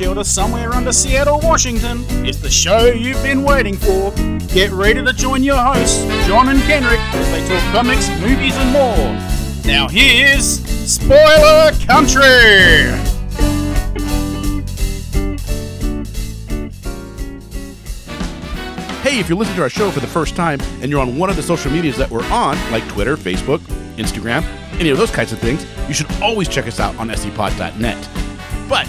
shelter somewhere under Seattle, Washington. It's the show you've been waiting for. Get ready to join your hosts, John and Kenric, as they talk comics, movies, and more. Now here's Spoiler Country! Hey, if you're listening to our show for the first time and you're on one of the social medias that we're on, like Twitter, Facebook, Instagram, any of those kinds of things, you should always check us out on scpod.net. But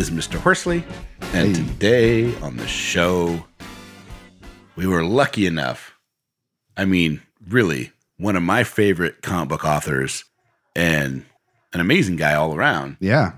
is Mr. Horsley. And Hey. today on the show, we were lucky enough. I mean, really, one of my favorite comic book authors and an amazing guy all around. Yeah.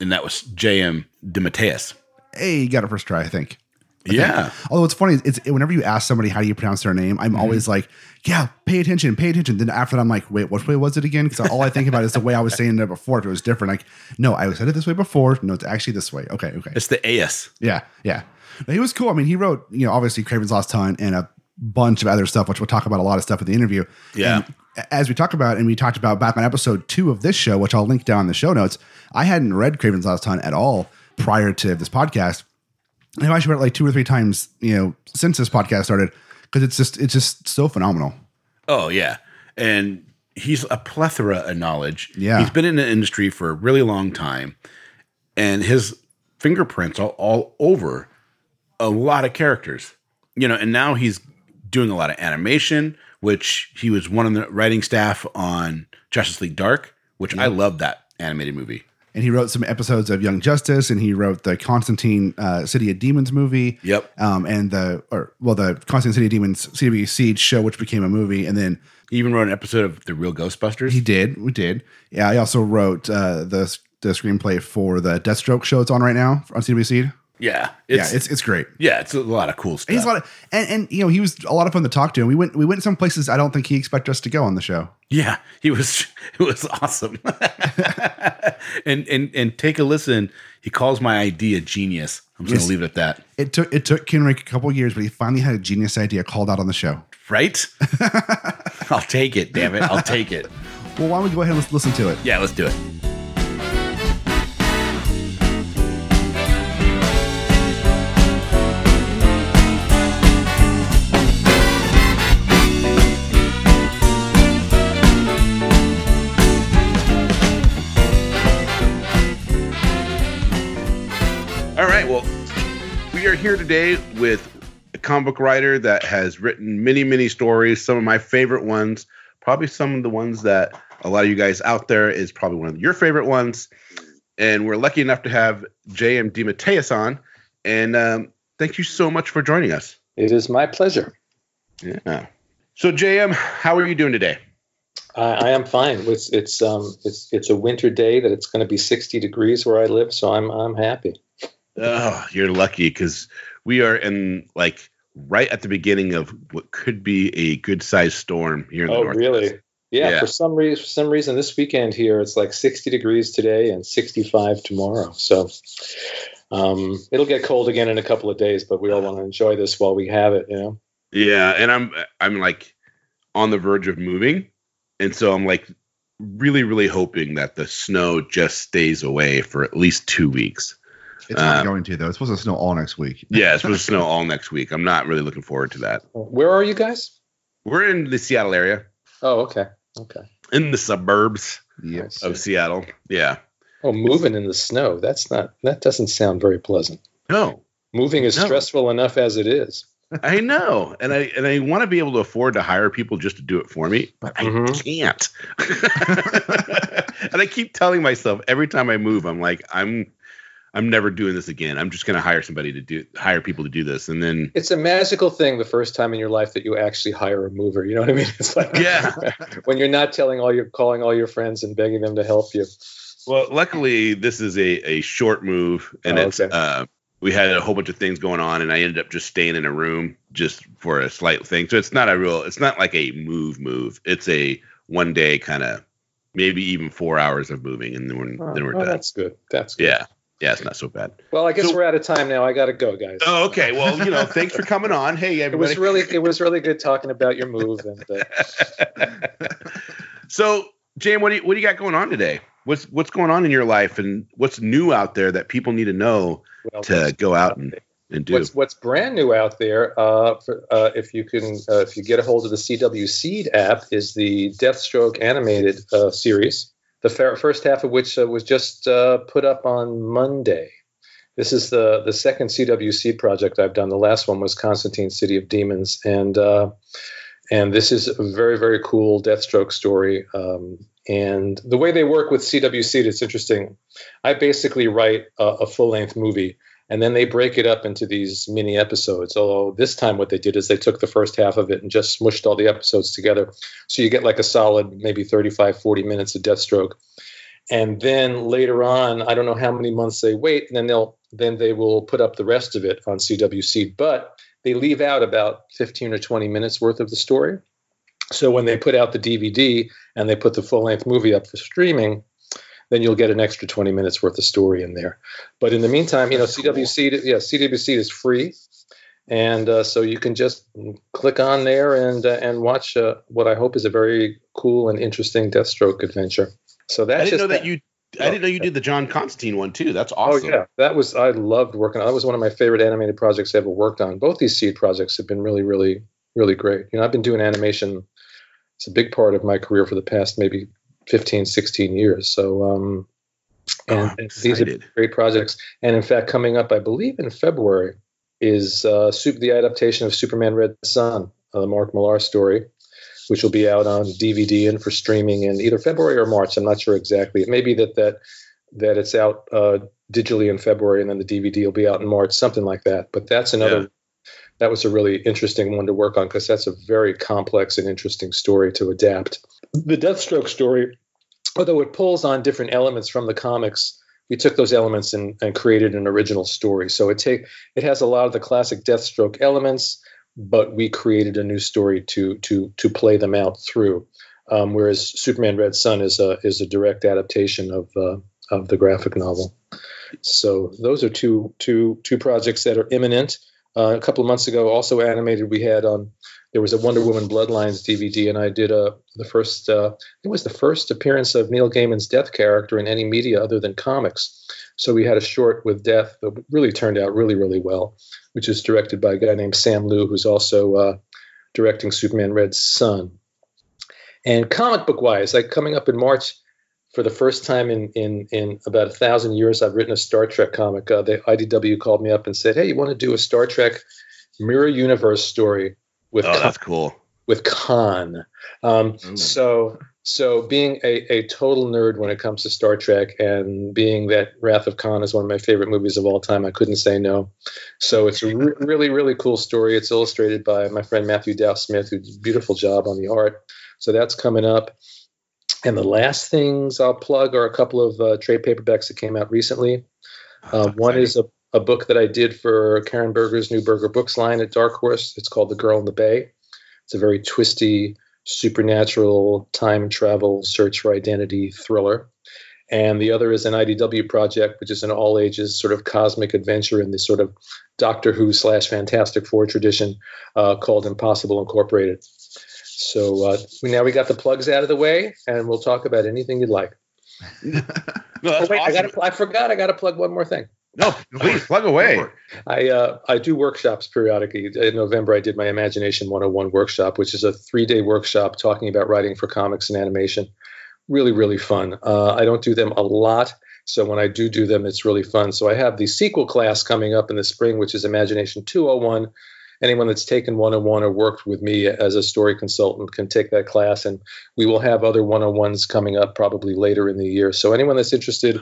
And that was J.M. DeMatteis. Hey, you got it first try, I think. Yeah. Although it's funny, it's whenever you ask somebody how do you pronounce their name, I'm mm-hmm. always like, yeah, pay attention, pay attention. Then after that, I'm like, wait, what way was it again? Because all I think about is the way I was saying it before. If it was different, like, no, I said it this way before. No, it's actually this way. Okay, okay. It's the AS. Yeah, yeah. He was cool. I mean, he wrote, you know, obviously Kraven's Last Hunt and a bunch of other stuff, which we'll talk about a lot of stuff in the interview. Yeah. And as we talk about, and we talked about back on episode two of this show, which I'll link down in the show notes, I hadn't read Kraven's Last Hunt at all prior to this podcast. I've actually read it like two or three times, you know, since this podcast started, because it's just it's just so phenomenal. Oh yeah, and he's a plethora of knowledge. Yeah. he's been in the industry for a really long time, and his fingerprints are all over a lot of characters. You know, and now he's doing a lot of animation, which he was one of the writing staff on Justice League Dark, which I love that animated movie. And he wrote some episodes of Young Justice, and he wrote the Constantine uh, City of Demons movie. Yep. Um, and the or well, the Constantine City of Demons CW Seed show, which became a movie, and then He even wrote an episode of The Real Ghostbusters. He did. We did. Yeah. I also wrote uh, the the screenplay for the Deathstroke show it's on right now on CW Seed. Yeah, yeah, it's it's great. yeah, it's a lot of cool stuff. He's a lot of and, and you know he was a lot of fun to talk to. And we went we went some places I don't think he expected us to go on the show. Yeah, he was it was awesome. and and and take a listen. He calls my idea genius. I'm just Yes. gonna leave it at that. It took it took Kenric a couple years, but he finally had a genius idea called out on the show. Right? I'll take it, damn it. I'll take it. Well, why don't we go ahead and let's listen to it? Yeah, let's do it. Today with a comic book writer that has written many, many stories. Some of my favorite ones, probably some of the ones that a lot of you guys out there is probably one of your favorite ones. And we're lucky enough to have J.M. DeMatteis on. And um, thank you so much for joining us. It is my pleasure. Yeah. So, J.M., how are you doing today? I, I am fine. It's it's um it's it's a winter day that it's going to be 60 degrees where I live, so I'm I'm happy. Oh, you're lucky because we are in like right at the beginning of what could be a good sized storm here in the Oh, north. really? Yeah, Yeah. For some reason, for some reason, this weekend here it's like 60 degrees today and 65 tomorrow. So um, it'll get cold again in a couple of days, but we all want to enjoy this while we have it. You know. Yeah, and I'm I'm like on the verge of moving, and so I'm like really really hoping that the snow just stays away for at least two weeks. It's not Um, going to though. It's supposed to snow all next week. Yeah, it's supposed to snow all next week. I'm not really looking forward to that. Where are you guys? We're in the Seattle area, Oh, okay, okay. in the suburbs Yes. of Seattle. Yeah. Oh, moving in the snow. That's not. That doesn't sound very pleasant. No, Moving is No. stressful enough as it is. I know, and I and I want to be able to afford to hire people just to do it for me, but I Mhm. can't. and I keep telling myself every time I move, I'm like, I'm I'm never doing this again. I'm just going to hire somebody to do hire people to do this, and then It's a magical thing the first time in your life that you actually hire a mover. You know what I mean? It's like Yeah. when you're not telling all your calling all your friends and begging them to help you. Well, luckily this is a, a short move, and Oh, it's okay. uh, we had a whole bunch of things going on, and I ended up just staying in a room just for a slight thing. So it's not a real, it's not like a move move. It's a one day kind of, maybe even four hours of moving, and then we're Oh, then we're oh, done. that's good. That's good. Yeah, yeah, it's not so bad. Well, I guess So- we're out of time now. I got to go, guys. Oh, okay. Well, you know, thanks for coming on. Hey, everybody. It was really it was really good talking about your move and uh, so, Jane, what do you what do you got going on today? What's what's going on in your life, and what's new out there that people need to know well, to go out and, and do? What's what's brand new out there? Uh, for, uh, if you can, uh, if you get a hold of the CW Seed app, is the Deathstroke animated uh, series. The fir- first half of which uh, was just uh, put up on Monday. This is the the second CW Seed project I've done. The last one was Constantine City of Demons, and uh, and this is a very very cool Deathstroke story. Um, and the way they work with CW Seed, it's interesting. I basically write a, a full length movie and then they break it up into these mini episodes. Although this time what they did is they took the first half of it and just smushed all the episodes together. So you get like a solid maybe 35 40 minutes of deathstroke. And then later on i don't know how many months they wait and then they'll then they will put up the rest of it on CW Seed but they leave out about 15 or 20 minutes worth of the story. So when they put out the dvd and they put the full length movie up for streaming then you'll get an extra 20 minutes worth of story in there but in the meantime, you know, That's cool. CW Seed, yeah, CW Seed is free, and uh, so you can just click on there and uh, and watch uh, what I hope is a very cool and interesting Deathstroke adventure. So that's I didn't know that you. I didn't know you did the John Constantine one too. That's awesome. Oh awesome. yeah, that was I loved working on. That was one of my favorite animated projects I ever worked on. Both these seed projects have been really, really, really great. You know, I've been doing animation. It's a big part of my career for the past maybe 15, 16 years. So, um, Oh, and, I'm and these are great projects. And in fact, coming up, I believe in February, is uh, super, the adaptation of Superman Red Son, uh, the Mark Millar story, which will be out on DVD and for streaming in either February or March. I'm not sure exactly. It may be that that that it's out uh, digitally in February and then the DVD will be out in March, something like that. But that's another. Yeah. That was a really interesting one to work on because that's a very complex and interesting story to adapt. The Deathstroke story, although it pulls on different elements from the comics, we took those elements and, and created an original story. So it take it has a lot of the classic Deathstroke elements, but we created a new story to to to play them out through. Um, whereas Superman Red Son is a is a direct adaptation of uh, of the graphic novel. So those are two two two projects that are imminent. Uh, a couple of months ago, also animated, we had on there was a Wonder Woman Bloodlines DVD, and I did a the first uh, it was the first appearance of Neil Gaiman's Death character in any media other than comics. So we had a short with Death that really turned out really really well, which is directed by a guy named Sam Liu, who's also uh, directing Superman Red Son. And comic book wise, like coming up in March, for the first time in in in about a thousand years, I've written a Star Trek comic. Uh, the IDW called me up and said, "Hey, you want to do a Star Trek mirror universe story with Oh, Khan, that's cool. with Khan?" Um, so so being a, a total nerd when it comes to Star Trek and being that Wrath of Khan is one of my favorite movies of all time, I couldn't say no. So it's a re- really really cool story. It's illustrated by my friend Matthew Dow Smith, who did a beautiful job on the art. So that's coming up. And the last things I'll plug are a couple of uh, trade paperbacks that came out recently. Oh, Uh, that's one exciting. is a, a book that I did for Karen Berger's New Berger Books line at Dark Horse. It's called The Girl in the Bay. It's a very twisty, supernatural time travel search for identity thriller. And the other is an IDW project, which is an all ages sort of cosmic adventure in this sort of Doctor Who slash Fantastic Four tradition uh, called Impossible Incorporated. So uh, we, now we got the plugs out of the way, and we'll talk about anything you'd like. No, Oh, wait, I awesome. got I forgot. I got to plug one more thing. No, please plug away. I uh, I do workshops periodically. In November, I did my Imagination 101 workshop, which is a three day workshop talking about writing for comics and animation. Really, really fun. Uh, I don't do them a lot, so when I do do them, it's really fun. So I have the sequel class coming up in the spring, which is Imagination 201. Anyone that's taken 101 or worked with me as a story consultant can take that class, and we will have other 101s coming up probably later in the year. So anyone that's interested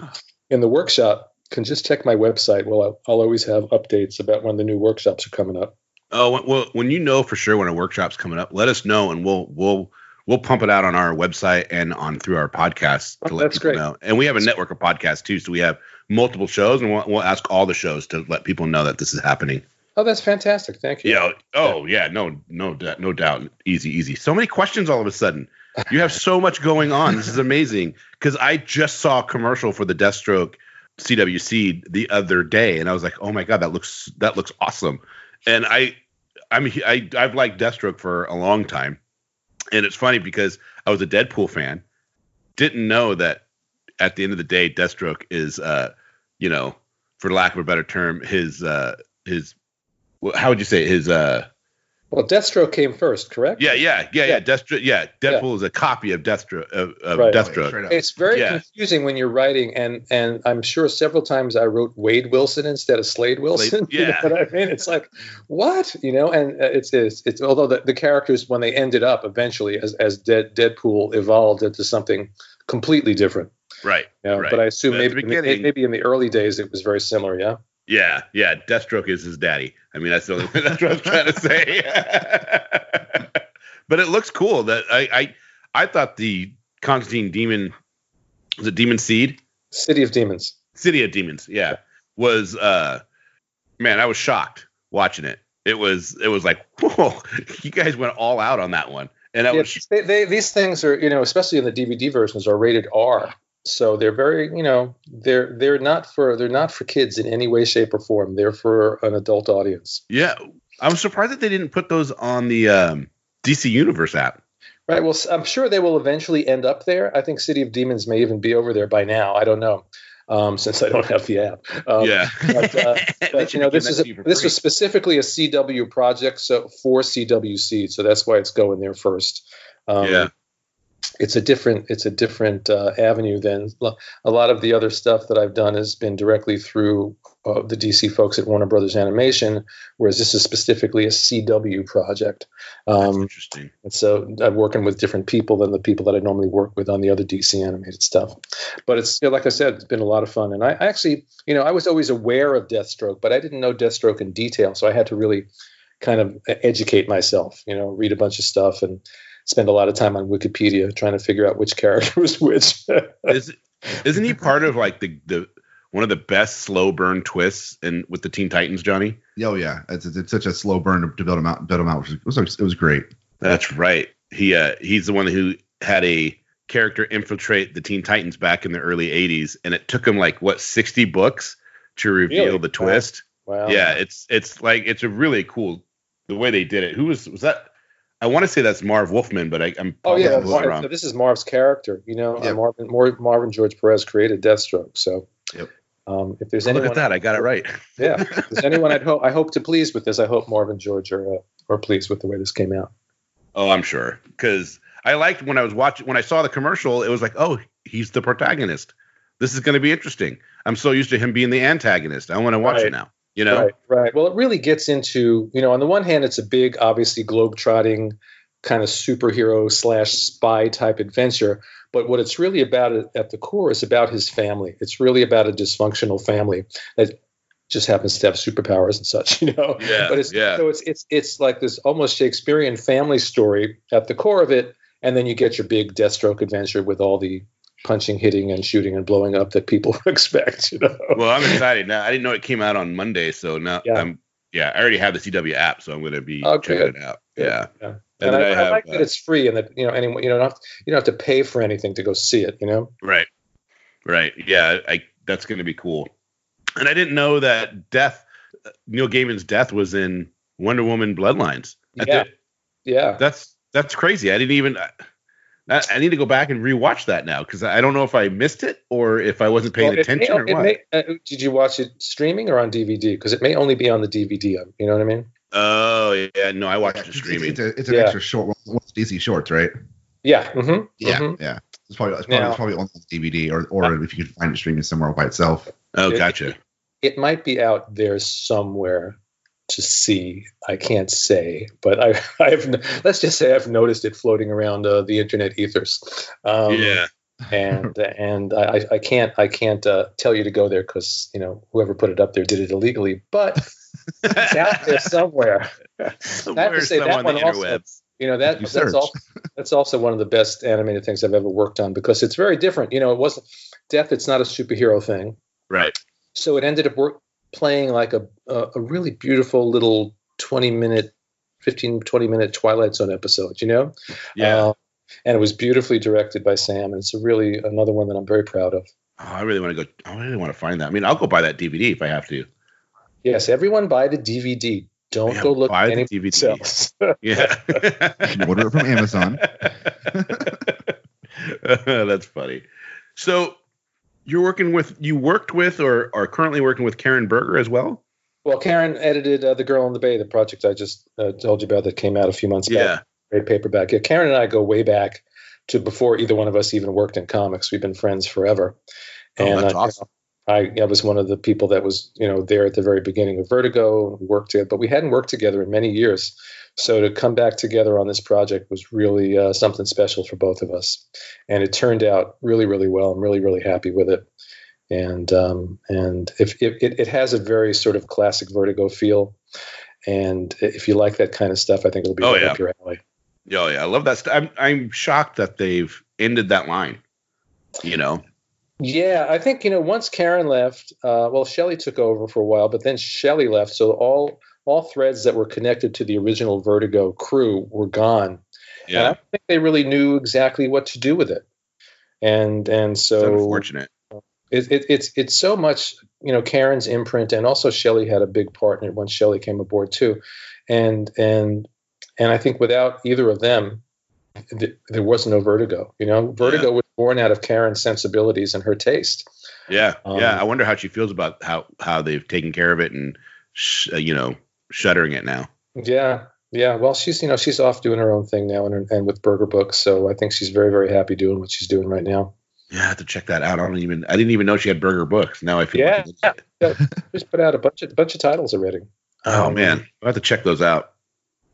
in the workshop can just check my website. Well, I'll, always have updates about when the new workshops are coming up. Oh, well, when you know for sure when a workshop's coming up, let us know and we'll we'll we'll pump it out on our website and on through our podcast to Oh, let people great. know. And we have a network of podcasts too, so we have multiple shows, and we'll, we'll ask all the shows to let people know that this is happening. Oh, that's fantastic. Thank you. Yeah. Oh, yeah. No, no, no doubt. Easy, easy. So many questions all of a sudden. You have so much going on. This is amazing. Because I just saw a commercial for the Deathstroke CW Seed the other day, and I was like, "Oh my god, that looks that looks awesome." And I, I'm I I've liked Deathstroke for a long time, and it's funny because I was a Deadpool fan, didn't know that at the end of the day, Deathstroke is, uh, you know, for lack of a better term, his uh, his how would you say his uh Well, Deathstroke came first, correct? yeah yeah yeah yeah Yeah. Deathstroke yeah Deadpool is a copy of Deathstroke of, of Right. Deathstroke Straight up. It's very Yeah. confusing when you're writing, and and I'm sure several times I wrote Wade Wilson instead of Slade Wilson. you know yeah. what I mean? It's like what you know, and uh, it's it's, it's although the, the characters when they ended up eventually as as Dead, Deadpool evolved into something completely different. right You know? Right. But I assume But maybe in the- maybe in the early days it was very similar. Yeah. Yeah yeah Deathstroke is his daddy I mean that's the only that's what I was trying to say but it looks cool that I I I thought the Constantine Demon was it Demon Seed City of Demons. City of Demons, yeah, was uh man, I was shocked watching it. It was it was like, whoa, you guys went all out on that one. And I Yeah, was they, they, these things are, you know, especially in the DVD versions, are rated R. So they're very, you know, they're they're not for they're not for kids in any way, shape, or form. They're for an adult audience. yeah, I'm surprised that they didn't put those on the um DC Universe app. Right. Well, i'm sure they will eventually end up there. I think City of Demons may even be over there by now. I don't know, um, since I don't have the app. Um, yeah. but, uh, But you know, this is a, to you for this was specifically a CW project, so for CW Seed. So that's why it's going there first. Um, yeah. It's a different it's a different uh, avenue than a lot of the other stuff that I've done has been directly through uh, the DC folks at Warner Brothers Animation, whereas this is specifically a CW project. Um, interesting. and so I'm working with different people than the people that I normally work with on the other DC animated stuff. But it's you know, like I said, it's been a lot of fun. And I, I actually, you know, I was always aware of Deathstroke, but I didn't know Deathstroke in detail, so I had to really kind of educate myself. You know, read a bunch of stuff and spend a lot of time on Wikipedia trying to figure out which character was which. Is isn't he part of like the the one of the best slow burn twists in with the Teen Titans, Johnny? Oh yeah, it's, it's, it's such a slow burn to, to build him out. Build him out. Which was, it was it was great. That's right. He uh he's the one who had a character infiltrate the Teen Titans back in the early 80s and it took him like what 60 books to reveal Really? the twist. wow. Yeah, it's it's like it's a really cool the way they did it. Who was was that? I want to say that's Marv Wolfman, but I, I'm Oh yeah, completely Mar- wrong. this is Marv's character. You know, uh, Marvin Mar- Marvin George Perez created Deathstroke. So, Yep. um, if there's Look anyone, at that, I got it right. yeah, if there's anyone I'd hope I hope to please with this. I hope Marvin George are uh, are pleased with the way this came out. Oh, I'm sure because I liked when I was watching when I saw the commercial. It was like, oh, he's the protagonist. This is going to be interesting. I'm so used to him being the antagonist. I want to watch Right. it now. You know, Right, right. Well, it really gets into you know, on the one hand, it's a big, obviously globe-trotting kind of superhero slash spy type adventure. But what it's really about at- the core is about his family. It's really about a dysfunctional family that just happens to have superpowers and such, you know. Yeah, But it's yeah. so it's it's it's like this almost Shakespearean family story at the core of it, and then you get your big Deathstroke adventure with all the punching, hitting, and shooting and blowing up that people expect. You know. Well, I'm excited now. I didn't know it came out on Monday, so now Yeah. I'm yeah. I already have the CW app, so I'm going to be Oh, checking it out. Good. Yeah, Yeah. and, And, I, I, I have like uh, that it's free and that you know anyone you don't have you don't have to pay for anything to go see it. You know. right, right. Yeah, I that's going to be cool. And I didn't know that death, Neil Gaiman's death was in Wonder Woman Bloodlines. Yeah. Yeah. that's that's crazy. I didn't even. I, I need to go back and rewatch that now because I don't know if I missed it or if I wasn't paying Well, attention may- or what. may- uh, did you watch it streaming or on DVD? Because it may only be on the DVD. You know what I mean? oh yeah, no, I watched it It's, streaming. it's, a, it's an Yeah. extra short. One of DC shorts, right? Yeah. Mm-hmm. Yeah, Mhm. yeah. It's probably it's probably, Now- it's probably on DVD or or if you could find it streaming somewhere by itself. oh, it- gotcha. It might be out there somewhere to see. I can't say, but I, I've let's just say I've noticed it floating around uh, the internet ethers. Um, yeah, and and I, I can't I can't uh, tell you to go there because you know whoever put it up there did it illegally, but it's out there somewhere. I have to say that on the one also, interwebs. You know that You that's also that's also one of the best animated things I've ever worked on because it's very different. You know, it wasn't Death. It's not a superhero thing, Right. so it ended up work, playing like a, a a really beautiful little twenty minute, 15, 20 minute Twilight Zone episode. You know, Yeah. Uh, and it was beautifully directed by Sam, and it's a really another one that I'm very proud of. oh, I really want to go. I really want to find that. I mean, I'll go buy that DVD if I have to. Yes, everyone buy the DVD. Don't Yeah, go look buy at the any DVD. else. Yeah. Order it from Amazon. That's funny. So you're working with you worked with or are currently working with Karen Berger as well? Well, Karen edited uh, The Girl in the Bay, the project I just uh, told you about that came out a few months back. Yeah. Great paperback. Yeah, Karen and I go way back to before either one of us even worked in comics. We've been friends forever. Oh, And that's uh, awesome. I, I was one of the people that was, you know, there at the very beginning of Vertigo. We worked together, but we hadn't worked together in many years. So to come back together on this project was really uh, something special for both of us, and it turned out really, really well. I'm really, really happy with it. And um, and if, if it, it has a very sort of classic Vertigo feel, and if you like that kind of stuff, I think it'll be Oh, right yeah. up your alley. Oh yeah, I love that. St- I'm I'm shocked that they've ended that line. You know. Yeah, I think you know once Karen left, uh, well, Shelly took over for a while, but then Shelly left, so all all threads that were connected to the original Vertigo crew were gone. And I don't think they really knew exactly what to do with it. And and It's so unfortunate. it, it, it's it's so much you know Karen's imprint, and also Shelly had a big part in it when Shelly came aboard too, and and and I think without either of them, th- there was no Vertigo. You know, Vertigo was born out of Karen's sensibilities and her taste. Yeah. Um, yeah. I wonder how she feels about how how they've taken care of it and sh- uh, you know shuttering it now. Yeah, yeah. Well, she's you know she's off doing her own thing now, and and with Berger Books, so I think she's very very happy doing what she's doing right now. Yeah, I have to check that out. I don't even I didn't even know she had Berger Books. Now I feel Yeah. like Just put out a bunch of bunch of titles already. Oh Um, man, I have to check those out.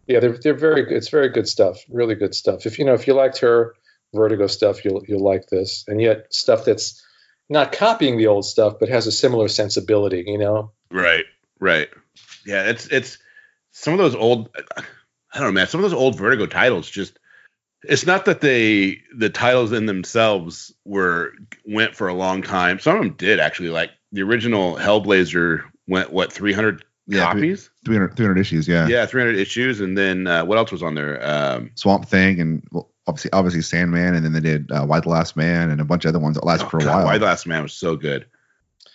Yeah, they're they're very good. It's very good stuff. Really good stuff. If you know if you liked her Vertigo stuff, you'll you'll like this. And yet stuff that's not copying the old stuff, but has a similar sensibility. You know. Right, right. Yeah, it's it's some of those old. I don't know, man. Some of those old Vertigo titles just. It's not that they the titles in themselves were went for a long time. Some of them did actually. Like the original Hellblazer went what 300 Yeah, copies? 300, 300 issues. Yeah. Yeah, 300 issues, and then uh, what else was on there? Um, Swamp Thing and well, obviously obviously Sandman, and then they did uh, Y the Last Man and a bunch of other ones that lasted oh, for a God, while. Y the Last Man was so good.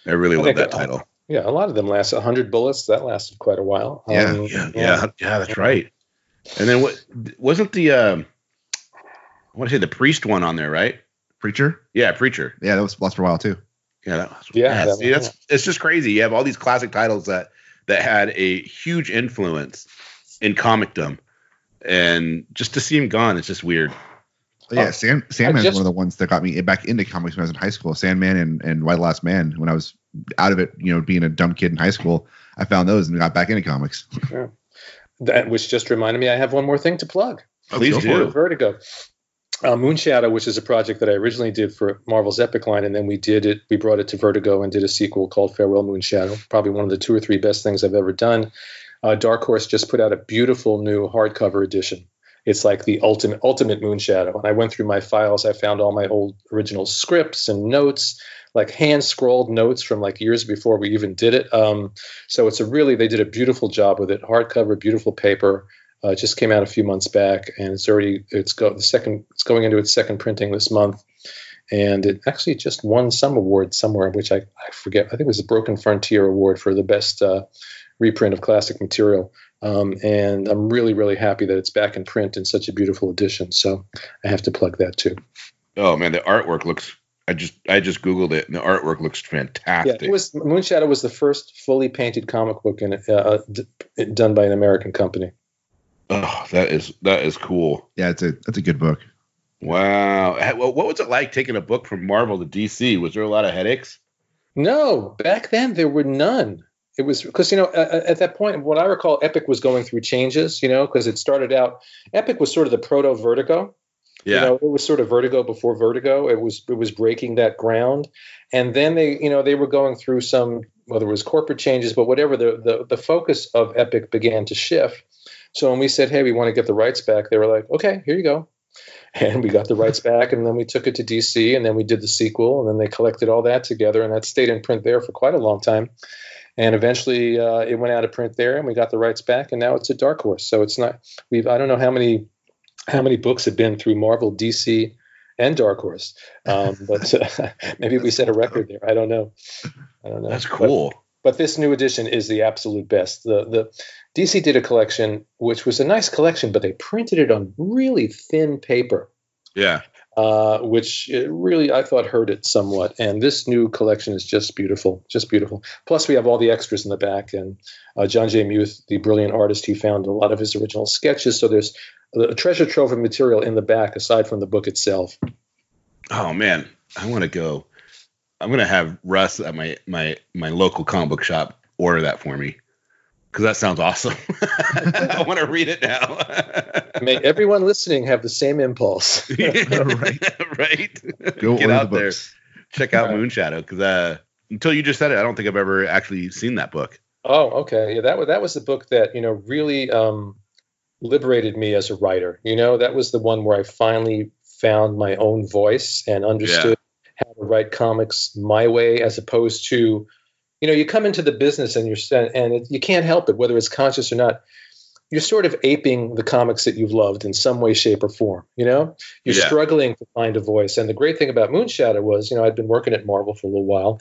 I really love that- title. Yeah, a lot of them last hundred bullets. That lasted quite a while. Yeah, Um, Yeah, yeah, yeah, that's right. And then what wasn't the um, I want to say the priest one on there, right? Preacher. Yeah, preacher. Yeah, that was lasted for a while too. Yeah, that was, Yeah, that see, one, that's it's just crazy. You have all these classic titles that that had a huge influence in comicdom, and just to see him gone, it's just weird. But yeah, Oh, Sand, Sandman's just- one of the ones that got me back into comics when I was in high school. Sandman and, and Y the Last Man. When I was out of it, you know, being a dumb kid in high school, I found those and got back into comics. that which just reminded me, I have one more thing to plug. Please go do. Vertigo. Uh, Moonshadow, which is a project that I originally did for Marvel's Epic line, and then we did it. We brought it to Vertigo and did a sequel called Farewell Moonshadow. Probably one of the two or three best things I've ever done. Uh, Dark Horse just put out a beautiful new hardcover edition. It's like the ultimate ultimate Moonshadow. And I went through my files. I found all my old original scripts and notes, like hand scrolled notes from like years before we even did it. Um, so it's a really they did a beautiful job with it. Hardcover, beautiful paper. Uh, just came out a few months back, and it's already it's go the second it's going into its second printing this month, and it actually just won some award somewhere, which I, I forget. I think it was the Broken Frontier Award for the best uh, reprint of classic material. Um, and I'm really really happy that it's back in print in such a beautiful edition. So I have to plug that too. Oh man, the artwork looks. I just I just googled it, and the artwork looks Yeah, fantastic. it was Moonshadow was the first fully painted comic book in uh, d- done by an American company. oh, that is that is cool. Yeah, it's a that's a good book. Wow. What what was it like taking a book from Marvel to DC? Was there a lot of headaches? No, back then there were none. It was because you know at, at that point, what I recall, Epic was going through changes. You know, because it started out, Epic was sort of the proto Vertigo. Yeah. You know, it was sort of Vertigo before Vertigo. It was it was breaking that ground, and then they you know they were going through some whether it was corporate changes, but whatever the the, the focus of Epic began to shift. So when we said, "Hey, we want to get the rights back," they were like, "Okay, here you go." And we got the rights back, and then we took it to DC, and then we did the sequel, and then they collected all that together, and that stayed in print there for quite a long time. And eventually, uh, it went out of print there, and we got the rights back, and now it's a Dark Horse. So it's not we've I don't know how many how many books have been through Marvel, DC, and Dark Horse, um, but uh, maybe we set a record there. I don't know. I don't know. That's cool. But, but this new edition is the absolute best. The the DC did a collection which was a nice collection, but they printed it on really thin paper. Yeah. Uh, which really I thought hurt it somewhat. And this new collection is just beautiful, just beautiful. Plus, we have all the extras in the back. And uh, John J. Muth, the brilliant artist, he found a lot of his original sketches. So there's a treasure trove of material in the back aside from the book itself. Oh man, I want to go. I'm gonna have Russ at my my my local comic book shop order that for me because that sounds awesome. I want to read it now. May everyone listening have the same impulse. right, right. Go Get out the there, check out Right. Moonshadow because uh, until you just said it, I don't think I've ever actually seen that book. Oh, okay. Yeah, that was that was the book that you know really um, liberated me as a writer. You know, that was the one where I finally found my own voice and understood how to write comics my way, as opposed to, you know, you come into the business and you're and it, you can't help it, whether it's conscious or not. You're sort of aping the comics that you've loved in some way, shape, or form. You know, you're Yeah. struggling to find a voice. And the great thing about Moonshadow was, you know, I'd been working at Marvel for a little while.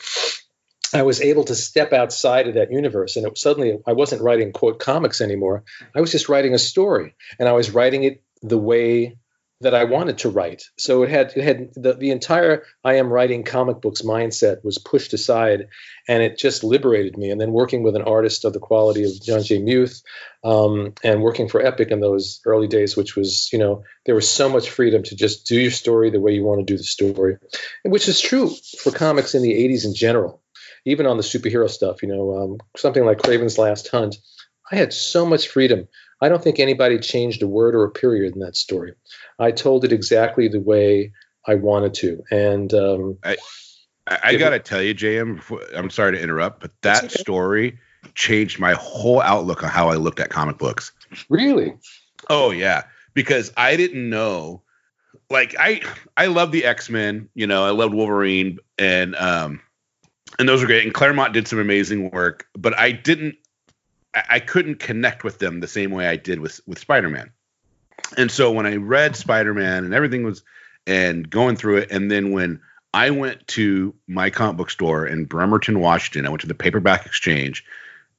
I was able to step outside of that universe, and it, suddenly I wasn't writing quote comics anymore. I was just writing a story, and I was writing it the way that I wanted to write. So it had it had the, the entire I am writing comic books mindset was pushed aside, and it just liberated me. And then working with an artist of the quality of John J. Muth, um, and working for Epic in those early days, which was you know there was so much freedom to just do your story the way you want to do the story, which is true for comics in the '80s in general even on the superhero stuff, you know, um, something like Kraven's Last Hunt, I had so much freedom. I don't think anybody changed a word or a period in that story. I told it exactly the way I wanted to, and um, I, I gotta tell you, JM. Before, I'm sorry to interrupt, but that okay. story changed my whole outlook on how I looked at comic books. really, Oh yeah, because I didn't know. Like I, I love the X Men. You know, I loved Wolverine, and um, and those were great. And Claremont did some amazing work, but I didn't. I, I couldn't connect with them the same way I did with with Spider Man. And so when I read Spider Man and everything was, and going through it, and then when I went to my comic book store in Bremerton, Washington, I went to the paperback exchange,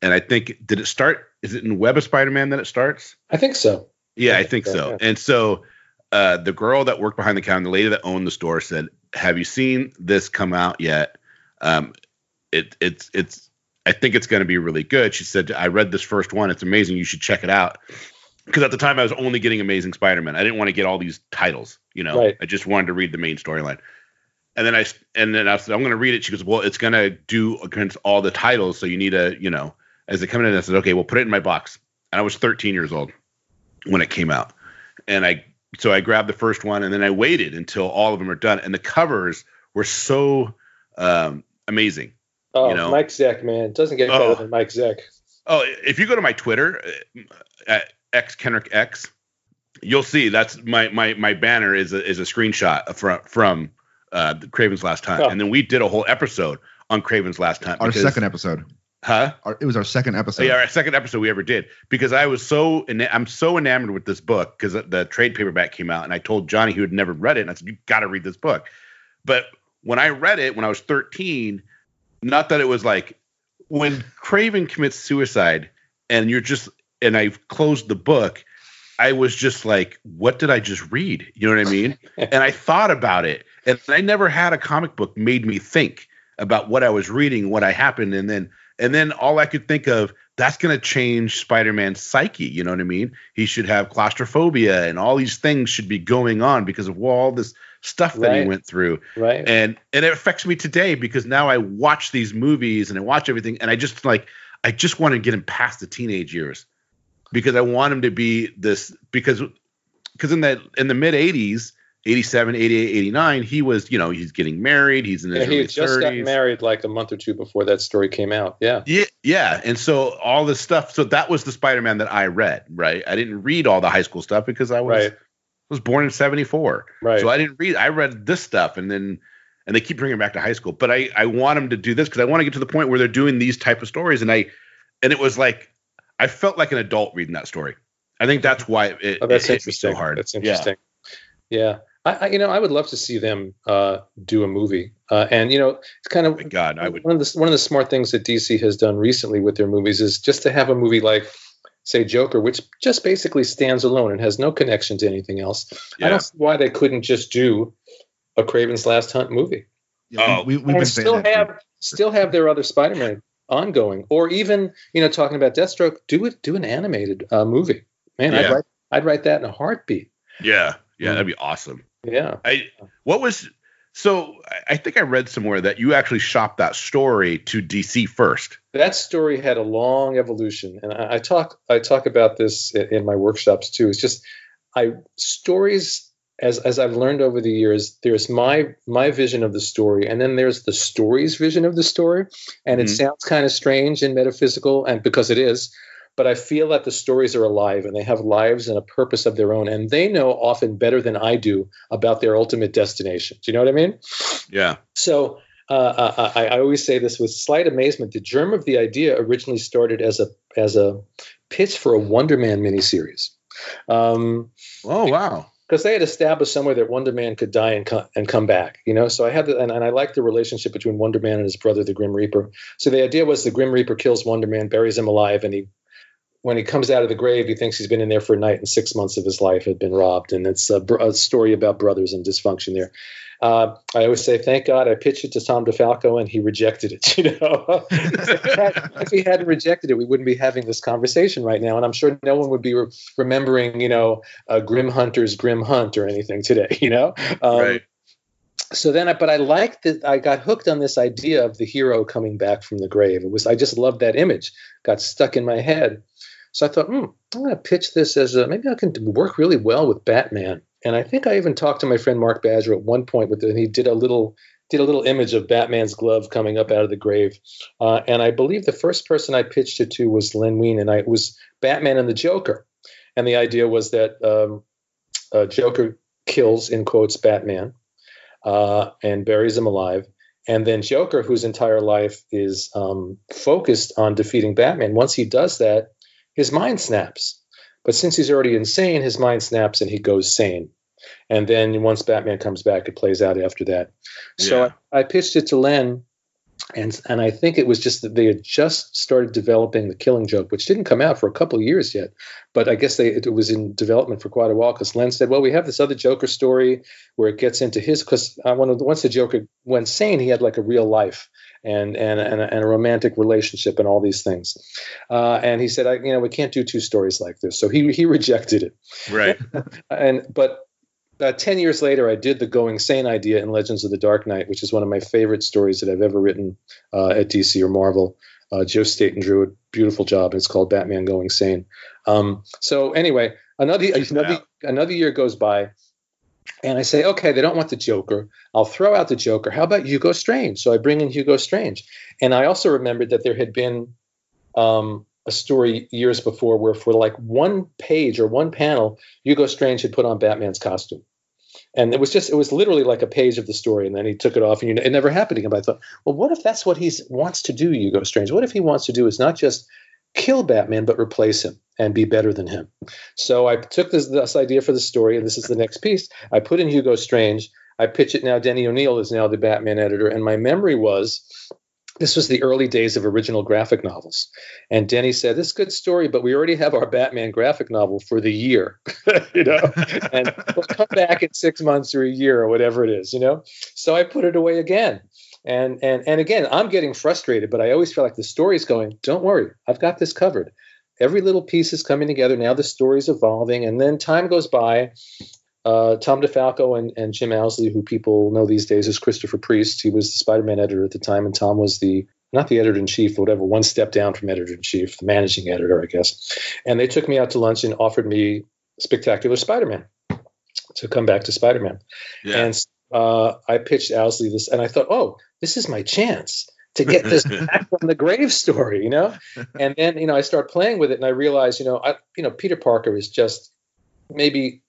and I think did it start? Is it in Web of Spider Man that it starts? I think so. Yeah, I think yeah, so. yeah. And so uh, the girl that worked behind the counter, the lady that owned the store, said, "Have you seen this come out yet? Um, it, it's it's. I think it's going to be really good." She said, "I read this first one. It's amazing. You should check it out." Because at the time I was only getting Amazing Spider-Man. I didn't want to get all these titles. You know, Right. I just wanted to read the main storyline. And then I and then I said, "I'm going to read it." She goes, "Well, it's going to do against all the titles, so you need to, you know." As they come in, I said, "Okay, well, put it in my box." And I was 13 years old when it came out. And I so I grabbed the first one and then I waited until all of them are done. And the covers were so um, amazing. Oh, You know. Mike Zeck, man, it doesn't get better Oh. than Mike Zeck. Oh, if you go to my Twitter uh, at X Kenric X, you'll see that's my my my banner is a is a screenshot from from uh, Kraven's Last Hunt. Oh. And then we did a whole episode on Kraven's Last Hunt. Our because- second episode. huh? Our, it was our second episode. yeah, our second episode we ever did because I was so ena- I'm so enamored with this book because the trade paperback came out and I told Johnny who had never read it and I said you got to read this book. But when I read it when I was 13, not that it was like when Kraven commits suicide and you're just and I've closed the book, I was just like, what did I just read? You know what I mean? and I thought about it, and I never had a comic book made me think about what I was reading, what I happened, and then and then all I could think of that's going to change Spider-Man's psyche. You know what I mean? He should have claustrophobia, and all these things should be going on because of all this stuff that he went through Right? and and it affects me today because now I watch these movies and I watch everything and I just like I just want to get him past the teenage years because I want him to be this because because in the in the mid 80s 87 88 89 he was you know he's getting married he's in his Yeah, he just gotten 30s married like a month or two before that story came out. Yeah. yeah Yeah, and so all this stuff. So that was the Spider-Man that I read, right? I didn't read all the high school stuff because I was Right. Was born in '74, Right. so I didn't read. I read this stuff, and then and they keep bringing it back to high school. But I I want them to do this because I want to get to the point where they're doing these type of stories, and I and it was like I felt like an adult reading that story. I think that's why it, Oh, that's it interesting. so hard. That's Yeah. interesting. Yeah. I, I, you know, I would love to see them uh, do a movie, uh, and you know, it's kind of Oh God, I would. one of the one of the smart things that DC has done recently with their movies is just to have a movie like, say, Joker, which just basically stands alone and has no connection to anything else. I don't see why they couldn't just do a Kraven's Last Hunt movie Yeah, Oh. we, we've been still that for- have still have their other Spider-Man ongoing, or even you know, talking about Deathstroke, do it, do an animated uh, movie. Man, I'd write I'd write that in a heartbeat. Yeah, yeah, that'd be awesome. Yeah. I what was so I- think I read somewhere that you actually shopped that story to DC first. that story had a long evolution and I, I talk i talk about this in, in my workshops too it's just i stories as as i've learned over the years there's my my vision of the story and then there's the story's vision of the story and it Mhm. sounds kind of strange and metaphysical and because it is but i feel that the stories are alive and they have lives and a purpose of their own and they know often better than i do about their ultimate destination do you know what i mean Yeah. so uh, I, I always say this with slight amazement. The germ of the idea originally started as a as a pitch for a Wonder Man miniseries, um, Oh wow. because they had established somewhere that Wonder Man could die and come and come back. You know, so I had the, and, and I liked the relationship between Wonder Man and his brother, the Grim Reaper. So the idea was the Grim Reaper kills Wonder Man, buries him alive, and he. When he comes out of the grave, he thinks he's been in there for a night, and six months of his life had been robbed. And it's a, a story about brothers and dysfunction there. Uh, I always say, thank God I pitched it to Tom DeFalco and he rejected it. You know, if, he had, if he hadn't rejected it, we wouldn't be having this conversation right now. And I'm sure no one would be re- remembering, you know, uh, Grim Hunter's Grim Hunt or anything today. You know, um, right. so then I, but I liked that I got hooked on this idea of the hero coming back from the grave. It was I just loved that image. Got stuck in my head. So I thought, hmm, I'm going to pitch this as a maybe I can work really well with Batman. And I think I even talked to my friend Mark Badger at one point with and he did a little did a little image of Batman's glove coming up out of the grave. Uh, and I believe the first person I pitched it to was Len Wein, and I it was Batman and the Joker. And the idea was that um, uh, Joker kills in quotes Batman uh, and buries him alive. And then Joker, whose entire life is um, focused on defeating Batman, once he does that, his mind snaps. But since he's already insane, his mind snaps and he goes sane. And then once Batman comes back, it plays out after that. So Yeah. I, I pitched it to Len, and and I think it was just that they had just started developing the Killing Joke, which didn't come out for a couple of years yet. But I guess they it was in development for quite a while because Len said, "Well, we have this other Joker story where it gets into his because uh, once the Joker went sane, he had like a real life." And and and a, and a romantic relationship and all these things, uh, and he said, I, you know, we can't do two stories like this. So he he rejected it. Right. and but uh, 10 years later i did the going sane idea in legends of the dark knight which is one of my favorite stories that i've ever written uh, at dc or marvel. Uh, joe staton drew a beautiful job it's called batman going sane. Um, so anyway another another another year goes by and i say okay they don't want the joker. I'll throw out the joker. How about hugo strange? So i bring in hugo strange. And i also remembered that there had been um, a story years before where for like one page or one panel hugo strange had put on batman's costume. And it was just it was literally like a page of the story and then he took it off and you know, it never happened again. But i thought well what if that's what he wants to do hugo strange? What if he wants to do is not just kill batman but replace him and be better than him so i took this, this idea for the story and this is the next piece i put in hugo strange i pitch it now denny o'neil is now the batman editor and my memory was this was the early days of original graphic novels. And Denny said, This is a good story, but we already have our Batman graphic novel for the year. you know, and we'll come back in six months or a year or whatever it is, you know. So I put it away again. And and and again, I'm getting frustrated, but I always feel like the story's going, Don't worry, I've got this covered. Every little piece is coming together. Now the story's evolving, and then time goes by. Uh, Tom DeFalco and, and Jim Owsley, who people know these days as Christopher Priest, he was the Spider-Man editor at the time, and Tom was the not the editor in chief, but whatever, one step down from editor in chief, the managing editor, I guess. And they took me out to lunch and offered me Spectacular Spider-Man to come back to Spider-Man. Yeah. And uh, I pitched Owsley this, and I thought, oh, this is my chance. To get this back from the grave story, you know? And then, you know, I start playing with it and I realize, you know, I, you know, Peter Parker is just maybe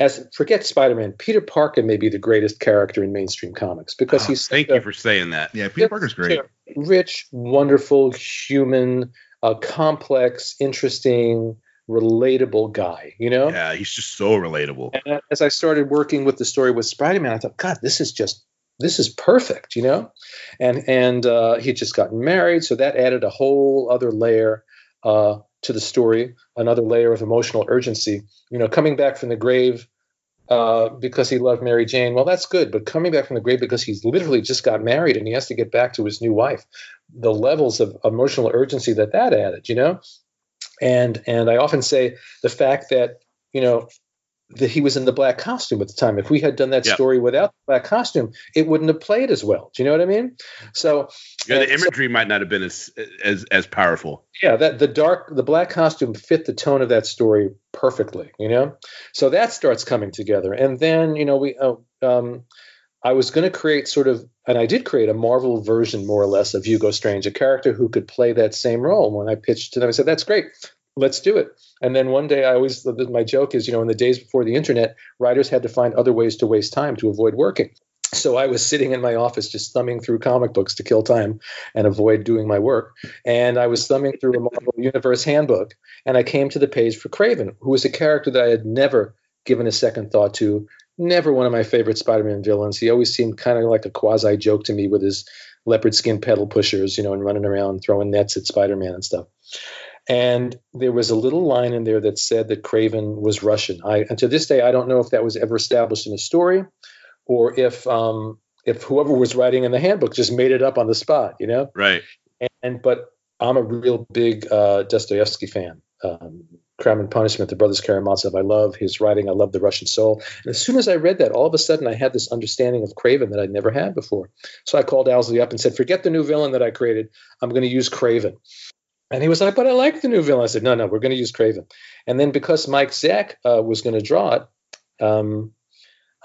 as forget Spider-Man, Peter Parker may be the greatest character in mainstream comics because Oh, he's thank such you for saying that. Yeah, Peter Parker's great. rich, wonderful, human, uh, complex, interesting, relatable guy, you know? Yeah, he's just so relatable. And as I started working with the story with Spider-Man, I thought, God, this is just this is perfect, you know. And and uh, he had just gotten married, so that added a whole other layer uh, to the story, another layer of emotional urgency. You know, coming back from the grave uh, because he loved Mary Jane. Well, that's good, but coming back from the grave because he's literally just got married and he has to get back to his new wife. The levels of emotional urgency that that added, you know. And and I often say the fact that you know that he was in the black costume at the time. If we had done that Yep. story without the black costume, it wouldn't have played as well. Do you know what I mean? So Yeah, the and so- imagery might not have been as as as powerful. yeah, that the dark, the black costume fit the tone of that story perfectly. You know, so that starts coming together, and then you know we. Oh, um, I was going to create sort of, and I did create a Marvel version, more or less, of Hugo Strange, a character who could play that same role. When I pitched to them, I said, "That's great, let's do it." And then one day, I always my joke is, you know, in the days before the internet, writers had to find other ways to waste time to avoid working. So I was sitting in my office just thumbing through comic books to kill time and avoid doing my work. And I was thumbing through a Marvel Universe handbook, and I came to the page for Kraven, who was a character that I had never given a second thought to. Never one of my favorite Spider-Man villains. He always seemed kind of like a quasi joke to me with his leopard skin pedal pushers, you know, and running around throwing nets at Spider-Man and stuff. And there was a little line in there that said that Kraven was Russian. I, and to this day, I don't know if that was ever established in a story, or if um, if whoever was writing in the handbook just made it up on the spot, you know. Right. And but I'm a real big uh, Dostoevsky fan. Um, Crime and Punishment, The Brothers Karamazov. I love his writing. I love The Russian Soul. And as soon as I read that, all of a sudden I had this understanding of Kraven that I'd never had before. So I called Owsley up and said, "Forget the new villain that I created. I'm going to use Kraven." And he was like, "But I like the new villain." I said, "No, no, we're going to use Kraven." And then because Mike Zeck uh, was going to draw it, um,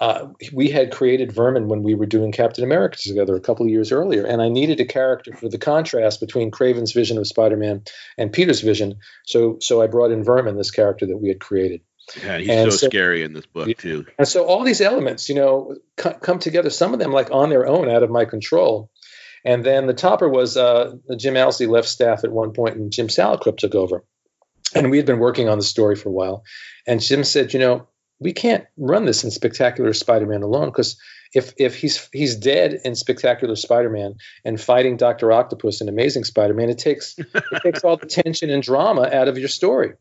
uh, we had created Vermin when we were doing Captain America together a couple of years earlier, and I needed a character for the contrast between Kraven's vision of Spider-Man and Peter's vision. So, so I brought in Vermin, this character that we had created. Yeah, he's And so, so- scary in this book too. And so all these elements, you know, co- come together. Some of them like on their own, out of my control. And then the topper was uh, Jim Owsley left staff at one point, and Jim Salicrup took over. And we had been working on the story for a while. And Jim said, you know, we can't run this in Spectacular Spider-Man alone because if if he's he's dead in Spectacular Spider-Man and fighting Doctor Octopus in Amazing Spider-Man, it takes it takes all the tension and drama out of your story.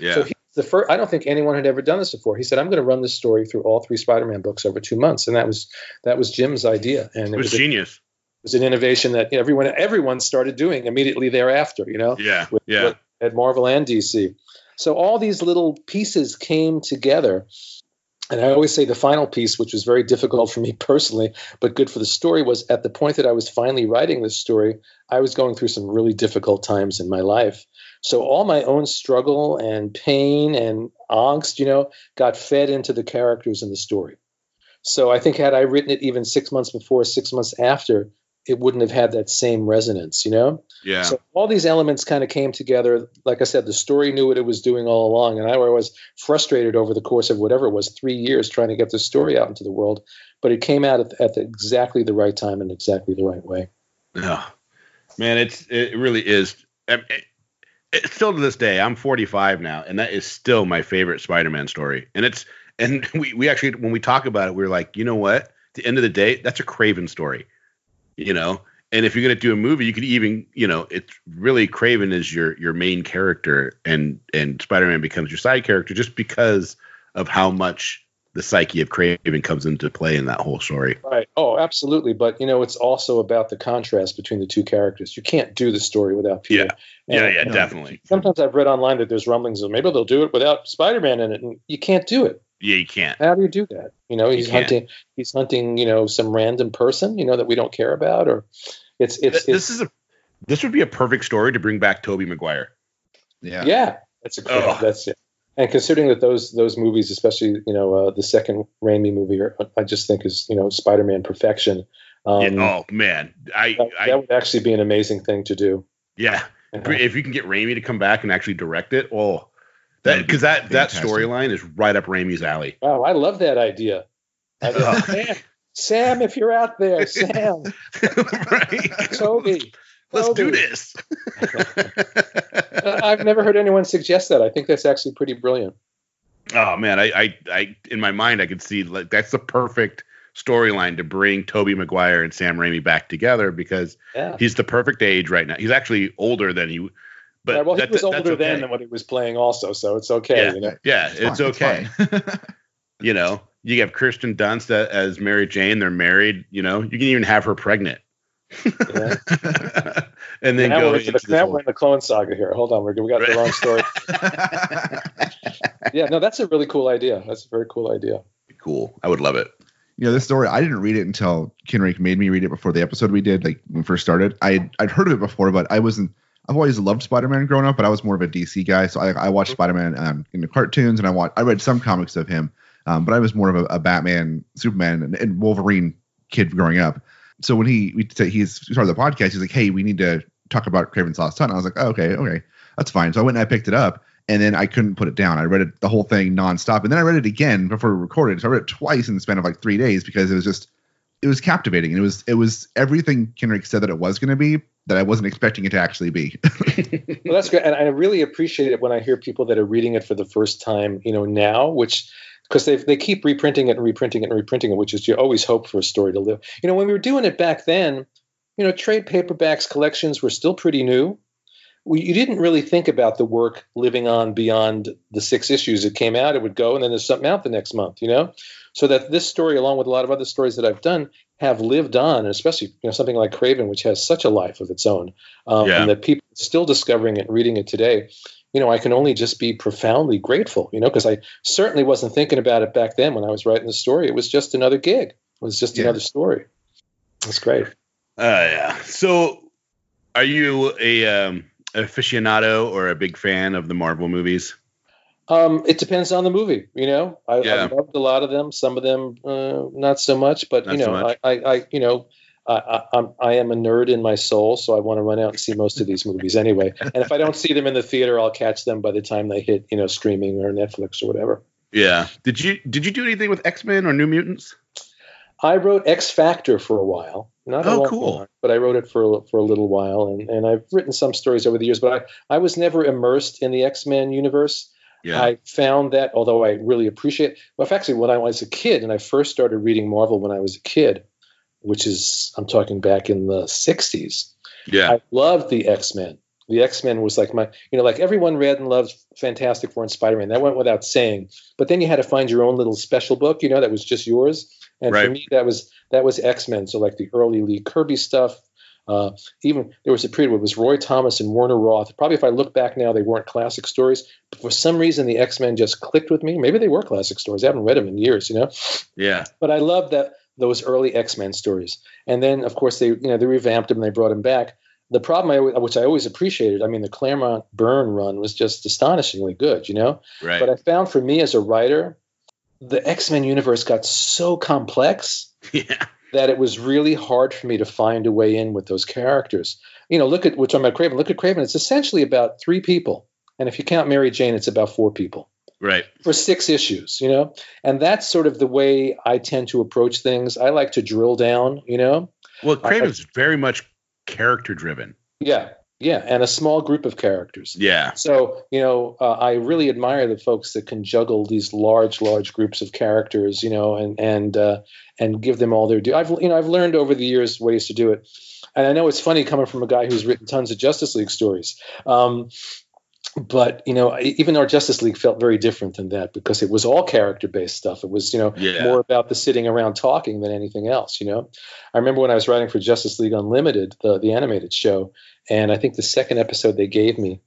Yeah. So he's the first. I don't think anyone had ever done this before. He said, "I'm going to run this story through all three Spider-Man books over two months," and that was that was Jim's idea, and it, it was was, a- genius. It was an innovation that everyone everyone started doing immediately thereafter. You know, Yeah. with- Yeah. with- at Marvel and DC. So all these little pieces came together. And I always say the final piece, which was very difficult for me personally, but good for the story, was at the point that I was finally writing this story, I was going through some really difficult times in my life. So all my own struggle and pain and angst, you know, got fed into the characters in the story. So I think had I written it even six months before, six months after, it wouldn't have had that same resonance, you know? Yeah. So all these elements kind of came together. Like I said, the story knew what it was doing all along, and I was frustrated over the course of whatever it was, three years trying to get the story out into the world. But it came out at, at the, exactly the right time and exactly the right way. Yeah. Man, it's it really is. um, It, it's still to this day. I'm 45 now, and that is still my favorite Spider-Man story. And it's and we we actually when we talk about it, we are like, you know what? At the end of the day, that's a Kraven story. You know. And if you're gonna do a movie, you could even, you know, it's really Kraven is your your main character, and and Spider-Man becomes your side character just because of how much the psyche of Kraven comes into play in that whole story. Right. Oh, absolutely. But you know, it's also about the contrast between the two characters. You can't do the story without Peter. Yeah, And- yeah, no, definitely. Sometimes I've read online that there's rumblings of maybe they'll do it without Spider-Man in it, and you can't do it. Yeah, you can't. How do you do that? You know, he's can't. hunting. He's hunting. You know, some random person. You know that we don't care about, or it's it's, Th- it's this is a this would be a perfect story to bring back Tobey Maguire. Yeah. yeah. That's a Ugh. that's it. And considering that those those movies, especially you know uh, the second Raimi movie, are, I just think is you know Spider-Man perfection. Um, Yeah, oh man, I, that, I that would actually be an amazing thing to do. yeah. Uh-huh. If you can get Raimi to come back and actually direct it, oh, that because that that storyline is right up Raimi's alley. Oh, I love that idea. I Oh. Sam, Sam, if you're out there, Sam, right? Tobey. Let's do this. Uh, I've never heard anyone suggest that. I think that's actually pretty brilliant. oh man, I, I, I, in my mind, I could see like that's the perfect storyline to bring Tobey Maguire and Sam Raimi back together because Yeah. he's the perfect age right now. He's actually older than he, but Yeah, well, he was older okay. then than what he was playing, also, so it's okay. Yeah. You know? Yeah, it's, fine, okay. fine. You know, you have Kirsten Dunst as Mary Jane. They're married. You know, you can even have her pregnant. Yeah. and then now go we're, into into the, now we're in the clone saga here. Hold on, we're, we got the wrong story. Yeah, no, that's a really cool idea. That's a very cool idea. cool. I would love it. you know, this story I didn't read it until Kenric made me read it before the episode we did, like when we first started. I I'd heard of it before, but I wasn't. I've always loved Spider-Man growing up, but I was more of a DC guy. So I, I watched Spider-Man um, in the cartoons, and I watched. I read some comics of him, um, but I was more of a, a Batman, Superman, and, and Wolverine kid growing up. So when he we he's started the podcast, he's like, "Hey, we need to talk about Kraven's Last Hunt." I was like, oh, "Okay, okay, that's fine." So I went and I picked it up, and then I couldn't put it down. I read it the whole thing nonstop, and then I read it again before we recorded. So I read it twice in the span of like three days because it was just it was captivating. And it was it was everything Kenric said that it was going to be that I wasn't expecting it to actually be. Well, that's great, and I really appreciate it when I hear people that are reading it for the first time, you know, now, which because they they keep reprinting it and reprinting it and reprinting it, which is you always hope for a story to live. You know, when we were doing it back then, you know, trade paperbacks collections were still pretty new. We, you didn't really think about the work living on beyond the six issues. It came out, it would go, and then there's something out the next month. You know, so that this story, along with a lot of other stories that I've done, have lived on, and especially you know something like Kraven, which has such a life of its own, um, Yeah. and that people are still discovering it and reading it today. You know, I can only just be profoundly grateful. You know, because I certainly wasn't thinking about it back then when I was writing the story. It was just another gig. It was just Yeah. another story. That's great. Uh, yeah. So, are you a um, aficionado or a big fan of the Marvel movies? Um, it depends on the movie, you know. I, Yeah. I loved a lot of them. Some of them, uh, not so much. But Not you know, much. I, I, I, you know, I, I, I'm, I am a nerd in my soul, so I want to run out and see most of these movies anyway. And if I don't see them in the theater, I'll catch them by the time they hit, you know, streaming or Netflix or whatever. Yeah. Did you did you do anything with X Men or New Mutants? I wrote X Factor for a while. Not a Oh, long cool. but I wrote it for for a little while, and, and I've written some stories over the years. But I, I was never immersed in the X Men universe. Yeah. I found that, although I really appreciate, well, actually, when I was a kid and I first started reading Marvel when I was a kid, which is I'm talking back in the '60s, yeah. I loved the X Men. The X Men was like my, you know, like everyone read and loved Fantastic Four and Spider Man. That went without saying. But then you had to find your own little special book, you know, that was just yours. And for me, that was that was X Men. So like the early Lee Kirby stuff. Uh, even there was a period where it was Roy Thomas and Werner Roth. Probably if I look back now, they weren't classic stories. But for some reason, the X Men just clicked with me. Maybe they were classic stories. I haven't read them in years, you know yeah. but I love that those early X Men stories. And then, of course, they you know they revamped them and they brought him back. The problem, I, which I always appreciated, I mean, the Claremont Byrne run was just astonishingly good, you know. Right. But I found for me as a writer, the X Men universe got so complex yeah. That it was really hard for me to find a way in with those characters. You know, look at we're talking about Kraven. Look at Kraven. It's essentially about three people, and if you count Mary Jane, it's about four people Right. for six issues, you know? And that's sort of the way I tend to approach things. I like to drill down, you know? Well, Kraven's very much character driven. Yeah, yeah, and a small group of characters. Yeah. So, you know, uh, I really admire the folks that can juggle these large, large groups of characters, you know, and and uh, and give them all their due. I've you know I've learned over the years ways to do it, and I know it's funny coming from a guy who's written tons of Justice League stories. Um, but you know, even our Justice League felt very different than that because it was all character-based stuff. It was you know Yeah. more about the sitting around talking than anything else. You know, I remember when I was writing for Justice League Unlimited, the the animated show, and I think the second episode they gave me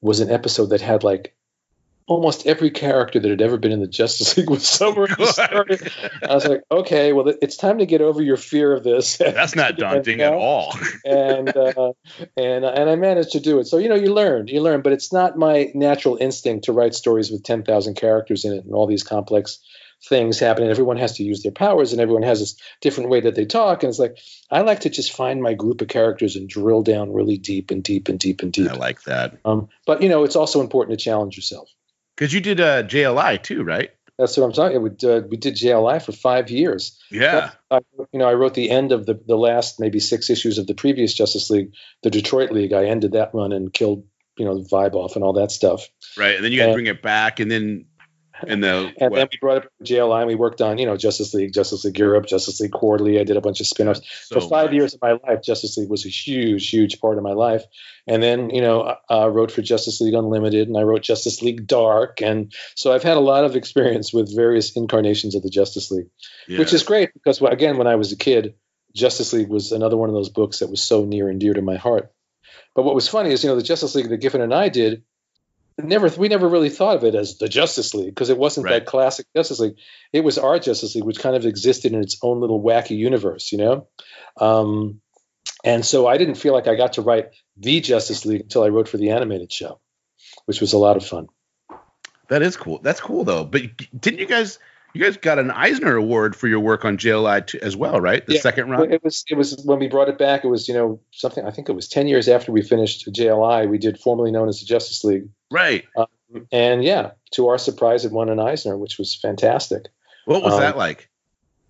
was an episode that had like almost every character that had ever been in the Justice League was somewhere in the story. I was like, okay, well, it's time to get over your fear of this. That's not daunting at all. and uh, and and I managed to do it. So you know, you learn, you learn, but it's not my natural instinct to write stories with ten thousand characters in it and all these complex things happening. Everyone has to use their powers, and everyone has this different way that they talk. And it's like I like to just find my group of characters and drill down really deep and deep and deep and deep. I like that. Um, but you know, it's also important to challenge yourself. Because you did uh, JLI too, right? That's what I'm talking. We did, we did JLI for five years. Yeah. I, you know, I wrote the end of the the last maybe six issues of the previous Justice League, the Detroit League. I ended that run and killed you know the vibe off and all that stuff. Right, and then you had to bring it back, and then and the and what? then we brought up JLI and we worked on you know Justice League, Justice League Europe, Justice League Quarterly. I did a bunch of spin-offs. So for five much. years of my life, Justice League was a huge, huge part of my life. And then, you know, I I wrote for Justice League Unlimited and I wrote Justice League Dark. And so I've had a lot of experience with various incarnations of the Justice League, which is great because, again, when I was a kid, Justice League was another one of those books that was so near and dear to my heart. But what was funny is, you know, the Justice League that Giffen and I did, never we never really thought of it as the Justice League because it wasn't Right. that classic Justice League. It was our Justice League, which kind of existed in its own little wacky universe, you know. Um, and so I didn't feel like I got to write the Justice League until I wrote for the animated show, which was a lot of fun. that is cool. That's cool though. But didn't you guys? You guys got an Eisner Award for your work on JLI too, as well, right? The Yeah. second run. It was it was when we brought it back. It was you know something. I think it was ten years after we finished JLI. We did formerly known as the Justice League, Right. and yeah, to our surprise, it won an Eisner, which was fantastic. What was Um, that like?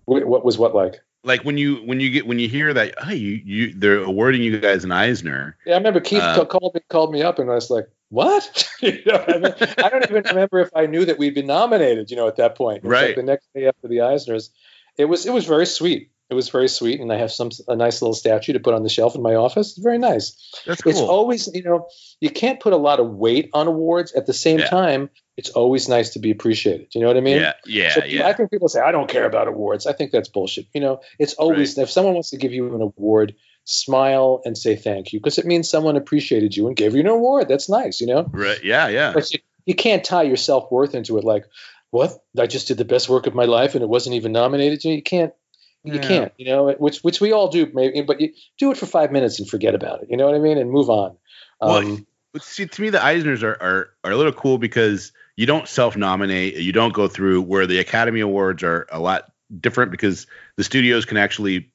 Wh- What was what like? Like when you when you get when you hear that hey you you they're awarding you guys an Eisner. Yeah, I remember Keith Uh, called me called me up, and I was like, "What?" you know, I, mean, I don't even remember if I knew that we'd been nominated. You know, at that point, was like Right. the next day after the Eisners, it was it was very sweet. It was very sweet, and I have some a nice little statue to put on the shelf in my office. It's very nice. That's cool. It's always you know you can't put a lot of weight on awards. At the same Yeah. time, it's always nice to be appreciated. You know what I mean? yeah, yeah, So yeah. I think people say I don't care about awards. I think that's bullshit. You know, it's always if someone wants to give you an award, smile and say thank you because it means someone appreciated you and gave you an award. That's nice. You know, right. Yeah, yeah. but you, you can't tie your self worth into it. Like, what? I just did the best work of my life and it wasn't even nominated. You, you can't. You Yeah. can't. You know, which which we all do. Maybe, but you do it for five minutes and forget about it. You know what I mean? And move on. Well, Um, But see, to me, the Eisners are, are are a little cool because you don't self-nominate. You don't go through where the Academy Awards are a lot different because the studios can actually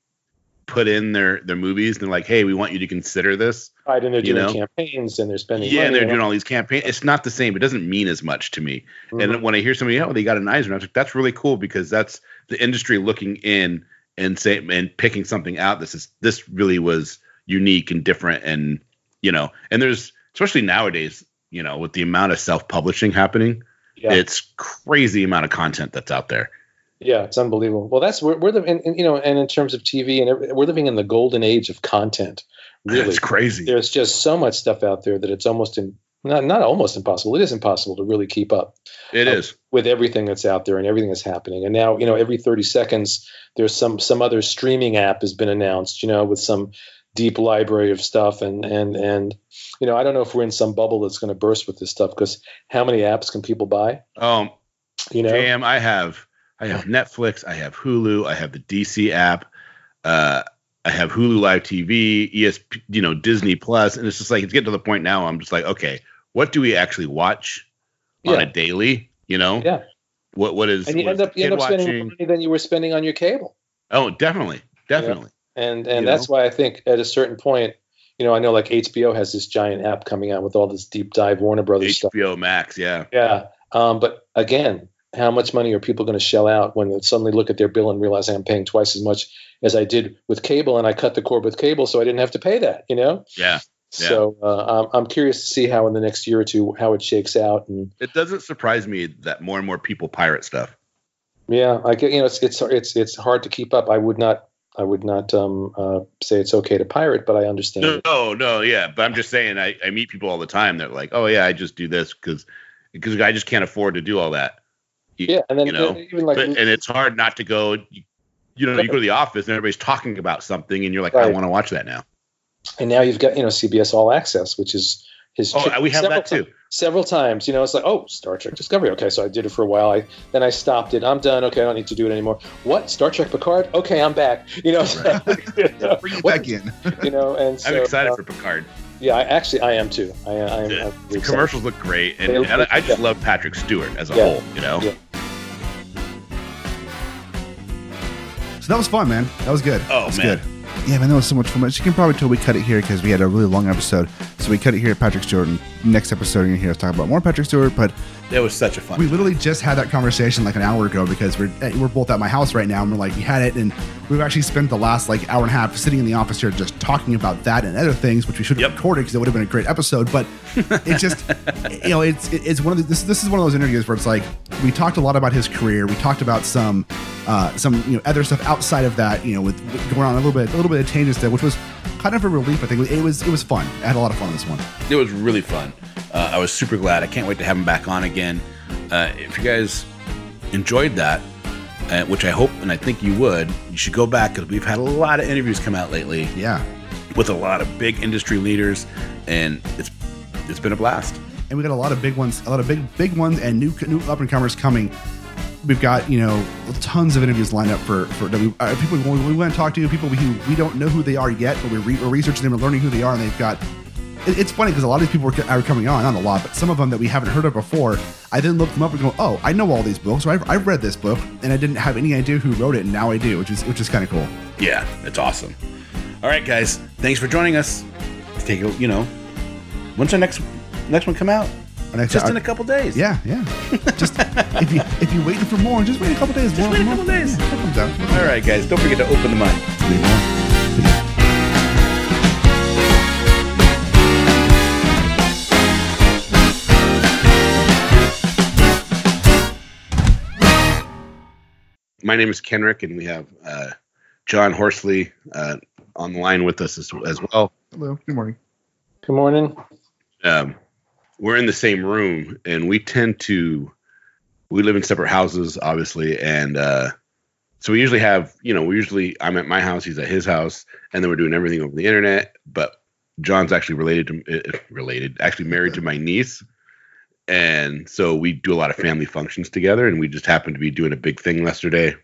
put in their their movies and they're like, hey, we want you to consider this. right, and they're doing know? campaigns and they're spending. yeah, and they're doing all these campaigns. It's not the same. It doesn't mean as much to me. Mhm. And when I hear somebody, oh, they got an Eisner, I'm like, that's really cool because that's the industry looking in and say and picking something out. This is this really was unique and different, and you know, and there's especially nowadays, you know, with the amount of self publishing happening, yeah. it's crazy amount of content that's out there. Yeah, it's unbelievable. Well, that's we're, we're the and, and, you know, and in terms of TV and we're living in the golden age of content. Really, it's crazy. there's just so much stuff out there that it's almost in not not almost impossible. It is impossible to really keep up It uh, is. with everything that's out there and everything that's happening. And now, you know, every 30 seconds, there's some some other streaming app has been announced. You know, with some deep library of stuff and and and you know, I don't know if we're in some bubble that's going to burst with this stuff because how many apps can people buy? Um, You know, Jam, I have I have Netflix, I have Hulu, I have the DC app, uh, I have Hulu Live TV, ESP, you know, Disney Plus, and it's just like it's getting to the point now. I'm just like, okay, what do we actually watch on Yeah. a daily? You know, Yeah. What what is and you end up you end up spending more money than you were spending on your cable. Oh, definitely, definitely. and and You that's why I think at a certain point, you know, I know like HBO has this giant app coming out with all this deep dive Warner Brothers stuff. HBO Max, yeah. Yeah, um, but again, how much money are people going to shell out when they suddenly look at their bill and realize I'm paying twice as much as I did with cable, and I cut the cord with cable, so I didn't have to pay that. You know, Yeah. Yeah. so uh, I'm, I'm curious to see how in the next year or two how it shakes out, and It doesn't surprise me that more and more people pirate stuff. yeah, I get you know it's it's it's it's hard to keep up. I would not. I would not um, uh, say it's okay to pirate, but I understand. No, no, no, yeah. But I'm just saying, I, I meet people all the time. They're like, oh yeah, I just do this because because I just can't afford to do all that. You- Yeah, and then you know, even like but, and it's hard not to go. You, you know, you go to the office and everybody's talking about something, and you're like, I want to watch that now. And now you've got you know CBS All Access, which is his. Oh, we have several that too. ti- several times, you know, it's like, oh, Star Trek Discovery. Okay, so I did it for a while. I then I stopped it. I'm done. Okay, I don't need to do it anymore. What Star Trek Picard? Okay, I'm back. You know, so- you know, Bring it back in. you know, and so, I'm excited uh, for Picard. yeah, I, actually, I am too. I, I am. The, the commercials look great, and, look and I, I just yeah. love Patrick Stewart as a Yeah. whole. You know, Yeah. So that was fun, man. That was good. Oh, that was man. good. Yeah, man, that was so much fun. You can probably tell we cut it here because we had a really long episode. So we cut it here at Patrick Stewart. And next episode, you're going to hear us talk about more Patrick Stewart. But It was such a fun. we literally just had that conversation like an hour ago because we're we're both at my house right now and we're like we had it and we've actually spent the last like hour and a half sitting in the office here just talking about that and other things which we should have Yep. recorded because it would have been a great episode but it's just you know it's it's one of the, this this is one of those interviews where it's like we talked a lot about his career we talked about some uh, some you know other stuff outside of that you know with, with going on a little bit a little bit of changes there which was kind of a relief I think it was it was fun I had a lot of fun on this one it was really fun. Uh, I was super glad. I can't wait to have him back on again. Uh, if you guys enjoyed that, uh, which I hope and I think you would, you should go back because we've had a lot of interviews come out lately yeah with a lot of big industry leaders, and it's it's been a blast. and we got a lot of big ones, a lot of big big ones, and new new up and comers coming. We've got you know tons of interviews lined up for for we, uh, people we, we want to talk to, people who we don't know who they are yet, but we're, re- we're researching them and learning who they are, and they've got. It- It's funny because a lot of these people are, are coming on, not a lot, but some of them that we haven't heard of before. I then look them up and go, "Oh, I know all these books. Or I've, I've read this book, and I didn't have any idea who wrote it, and now I do, which is which is kind of cool." Yeah, it's awesome. All right, guys, thanks for joining us. Take a, you know, when's our next next one come out? Next- Just in a couple days. yeah, yeah. Just if you if you're waiting for more, just wait a couple days. Just more, wait a more- couple days. Yeah, it. All right, guys, don't forget to open the mic. My name is Kenric, and we have uh, John Horsley uh, on the line with us as, as well. Hello. Good morning. Good morning. um, we're in the same room and we tend to we live in separate houses obviously and uh, so we usually have you know we usually i'm at my house he's at his house and then we're doing everything over the internet but john's actually related to uh, related actually married to my niece and so we do a lot of family functions together and we just happened to be doing a big thing yesterday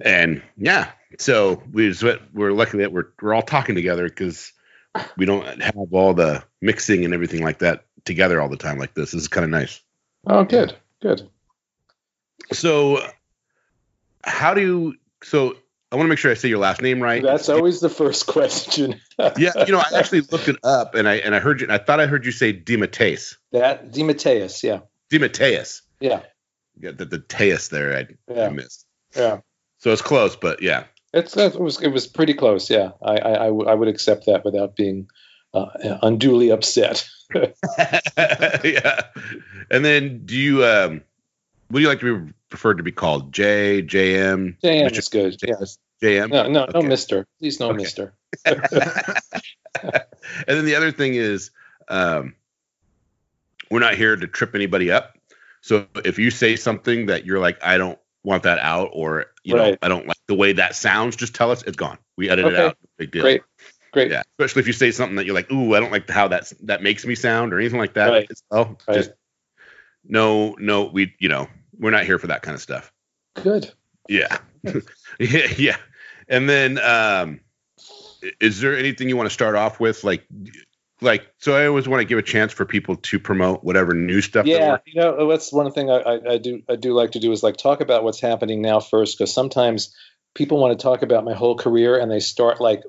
and yeah so we just, we're lucky that we're, we're all talking together because we don't have all the mixing and everything like that together all the time like this. This is kind of nice. Oh, good, good. So, how do you? So, I want to make sure I say your last name right. That's always the first question. yeah. You know, I actually looked it up and I and I heard you. I thought I heard you say Demeteus. that Demeteus. Yeah, Demeteus. yeah, Yeah, the the Teus there I, I missed. yeah. So it's close, but yeah. It's it was it was pretty close. Yeah, I I, I, w- I would accept that without being uh, unduly upset. yeah. And then do you um what do you like to be preferred to be called? J, JM, JM Mr. is good. Yeah. JM? No, no, no, Mister. Please, no, Okay. Mister. and then the other thing is um, we're not here to trip anybody up so if you say something that you're like i don't want that out or you know i don't like the way that sounds just tell us it's gone we edit it out big deal Great, great. yeah especially if you say something that you're like ooh i don't like how that's that makes me sound or anything like that Right. it's, oh Right. just no no we you know we're not here for that kind of stuff Good. yeah. yeah. Yeah. And then um is there anything you want to start off with like like so I always want to give a chance for people to promote whatever new stuff Yeah, you know that's one thing I, I, I do I do like to do is like talk about what's happening now first because sometimes people want to talk about my whole career and they start like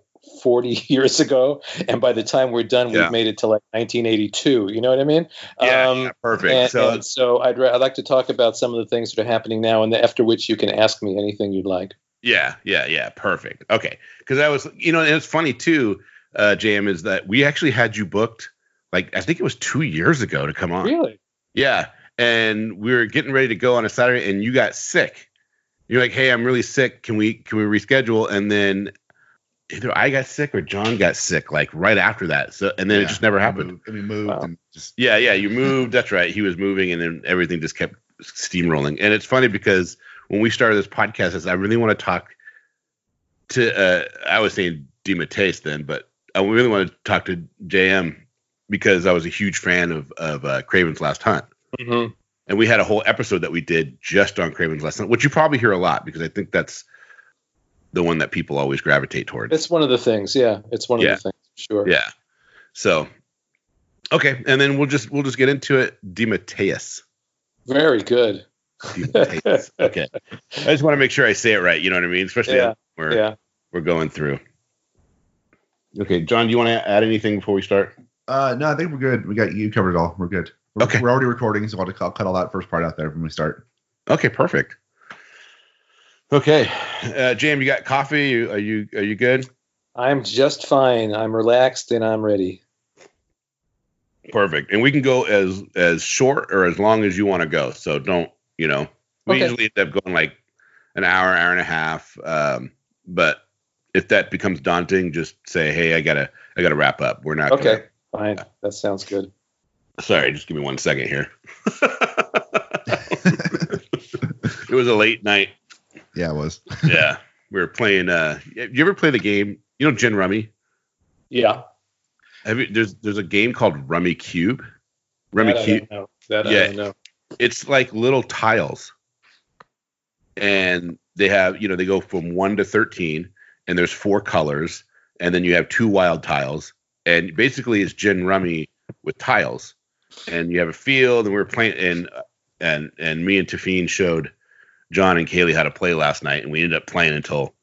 40 years ago and by the time we're done Yeah. we've made it to like 1982 you know what i mean yeah, Um, yeah, perfect. and, so and so I'd, I'd like to talk about some of the things that are happening now and after which you can ask me anything you'd like yeah, yeah, yeah, perfect. Okay. Cuz I was you know, and it's funny too, uh JM is that we actually had you booked like I think it was 2 years ago to come on. really Yeah. And we were getting ready to go on a Saturday and you got sick. You're like, hey, I'm really sick. Can we can we reschedule? And then either I got sick or John got sick, like right after that. So and then it just never we happened. moved- and we moved Wow. and just Yeah, yeah. You moved. That's right. He was moving and then everything just kept steamrolling. And it's funny because when we started this podcast, I I really want to talk to uh I was saying Demetes then, but I really want to talk to JM because I was a huge fan of of uh, Kraven's Last Hunt mm-hmm. and we had a whole episode that we did just on Kraven's Last Hunt, which you probably hear a lot because I think that's the one that people always gravitate towards. it's one of the things yeah it's one of the things sure yeah. So, okay, and then we'll just we'll just get into it. Demeteus. very good People hates. Okay. I just want to make sure I say it right. You know what I mean? Especially Yeah. we're yeah. we're going through. Okay, John, do you want to add anything before we start? Uh, no, I think we're good. We got you covered it all. We're good. We're, Okay. We're already recording, so I'll I'll cut all that first part out there when we start. Okay, perfect. Okay, uh, Jam, you got coffee? You, are you are you good? I'm just fine. I'm relaxed and I'm ready. Perfect. And we can go as as short or as long as you want to go. So don't you know? We Okay. usually end up going like an hour, hour and a half. Um, but if that becomes daunting, just say, "Hey, I gotta I gotta wrap up." We're not Okay. Fine. That sounds good. Sorry, just give me one second here. it was a late night. Yeah, it was. Yeah, we were playing. Uh, you ever play the game? You know, Gin Rummy. Yeah. Have you? There's there's a game called Rummikub. Rummy that I Cube. don't know. That I Yeah. don't know. It's like little tiles, and they have you know they go from one to thirteen, and there's four colors, and then you have two wild tiles, and basically it's Gin Rummy with tiles, and you have a field, and we were playing, and and and me and Tafine showed John and Kaylee how to play last night, and we ended up playing until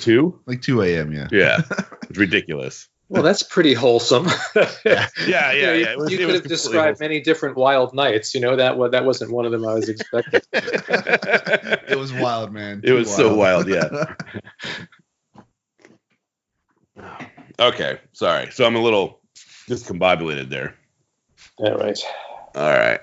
two. Like 2 a.m. Yeah. Yeah, it's ridiculous. Well, that's pretty wholesome. yeah, Yeah, yeah, You, know, you- yeah. Was- you could have described wholesome. many different wild nights. You know that that wasn't one of them I was expecting. it was wild, man. It was so wild, yeah. Okay, sorry. So I'm a little discombobulated there. All right. All right.